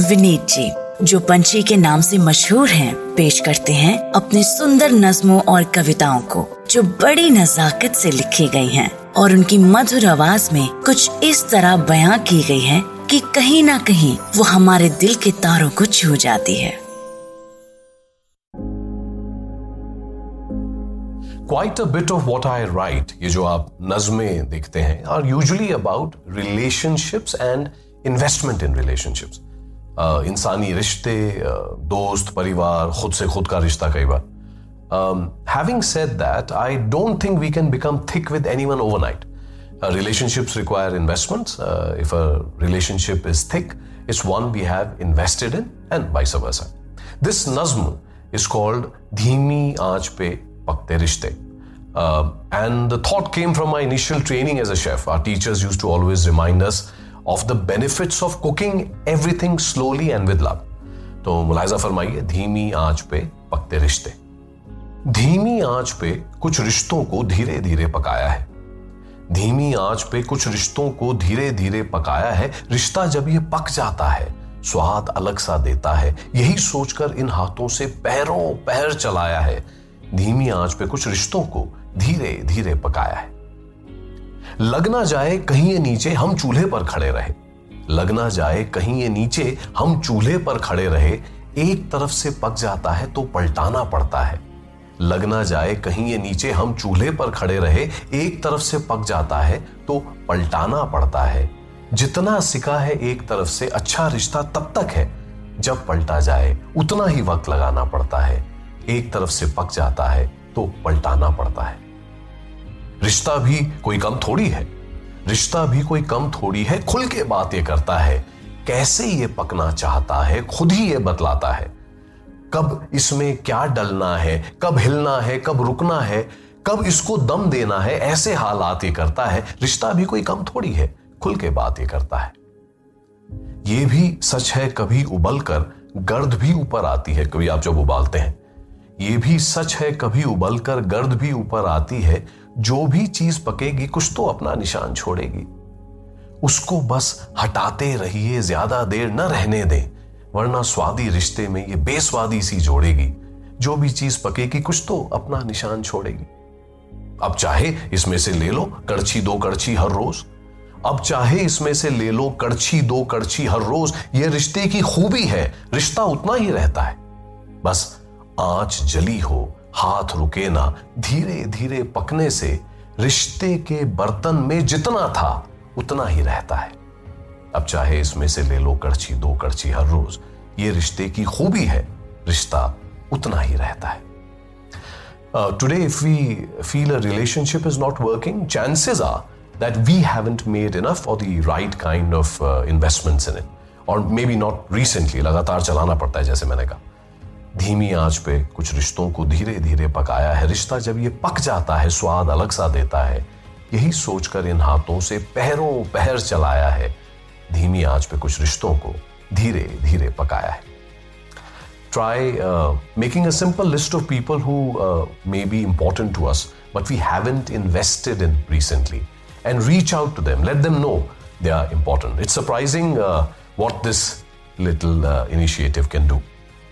विनीत जी जो पंछी के नाम से मशहूर हैं, पेश करते हैं अपने सुंदर नज्मों और कविताओं को जो बड़ी नजाकत से लिखी गई हैं और उनकी मधुर आवाज़ में कुछ इस तरह बयां की गई है कि कहीं ना कहीं वो हमारे दिल के तारों को छू जाती है। Quite a bit of what I write ये जो आप नज़में देखते हैं are usually about relationships and investment in relationships इंसानी रिश्ते uh, दोस्त परिवार खुद से खुद का रिश्ता कई बार having said that I don't think we can become thick with anyone relationships require investments. Uh, if a relationship is thick, it's one we have invested in, and vice versa. This nazm is called Dhimi Aaj Pe Pakte Rishte. Uh, and the thought came from my initial training as a chef. Our teachers used to always remind us of the benefits of cooking everything slowly and with love. तो मुलायजा फरमाइए, धीमी आँच पे पकते रिश्ते। धीमी आँच पे कुछ रिश्तों को धीरे धीरे पकाया है। धीमी आँच पे कुछ रिश्तों को धीरे धीरे पकाया है। रिश्ता जब ये पक जाता है, स्वाद अलग सा देता है। यही सोचकर इन हाथों से पैरों पैर चलाया है। धीमी आँच पे कुछ रिश्तों को धीरे धीरे पकाया है। लगना जाए कहीं ये नीचे हम चूल्हे पर खड़े रहे। लगना जाए कहीं ये नीचे हम चूल्हे पर खड़े रहे। एक तरफ़ से पक जाता है तो पलटाना पड़ता है। लगना जाए कहीं ये नीचे हम चूल्हे पर खड़े रहे। एक तरफ़ से पक जाता है तो पलटाना पड़ता है। जितना सिका है एक तरफ़ से अच्छा रिश्ता तब तक है जब पलटा जाए। उतना ही वक्त लगाना पड़ता है। एक तरफ़ से पक जाता है तो पलटाना पड़ता है। रिश्ता भी कोई कम थोड़ी है। रिश्ता भी कोई कम थोड़ी है, खुल के बात ये करता है, कैसे ये पकना चाहता है, खुद ही ये बतलाता है। कब इसमें क्या डलना है, कब हिलना है, कब रुकना है, कब इसको दम देना है, ऐसे हालात ये करता है। रिश्ता भी कोई कम थोड़ी है, खुल के बात ये करता है। ये भी सच है, कभी उबल कर गर्द भी ऊपर आती है। कभी आप जब उबालते हैं, ये भी सच है, कभी उबल कर गर्द भी ऊपर आती है। जो भी चीज़ पकेगी, कुछ तो अपना निशान छोड़ेगी। उसको बस हटाते रहिए, ज़्यादा देर न रहने दें, वरना स्वादी रिश्ते में ये बेस्वादी सी जोड़ेगी। जो भी चीज़ पकेगी, कुछ तो अपना निशान छोड़ेगी। अब चाहे इसमें से ले लो कड़छी दो कड़छी हर रोज। अब चाहे इसमें से ले लो कड़छी दो कड़छी हर रोज। ये रिश्ते की खूबी है, रिश्ता उतना ही रहता है। बस आँच जली हो हाथ रुके ना धीरे धीरे पकने से रिश्ते के बर्तन में जितना था उतना ही रहता है। अब चाहे इसमें से ले लो कड़छी दो कड़छी हर रोज ये रिश्ते की खूबी है रिश्ता उतना ही रहता है। Today if we feel a relationship is not working chances are that we haven't made enough or the right kind of uh, investments in it. Or maybe not recently, लगातार चलाना पड़ता है जैसे मैंने कहा। धीमी आँच पे कुछ रिश्तों को धीरे धीरे पकाया है रिश्ता जब ये पक जाता है स्वाद अलग सा देता है यही सोचकर इन हाथों से पहरों पहर चलाया है धीमी आँच पे कुछ रिश्तों को धीरे धीरे पकाया है try making a simple list of people who may be important to us but we haven't invested in recently and reach out to them. Let them know they are important. It's surprising uh, what this little uh, initiative can do.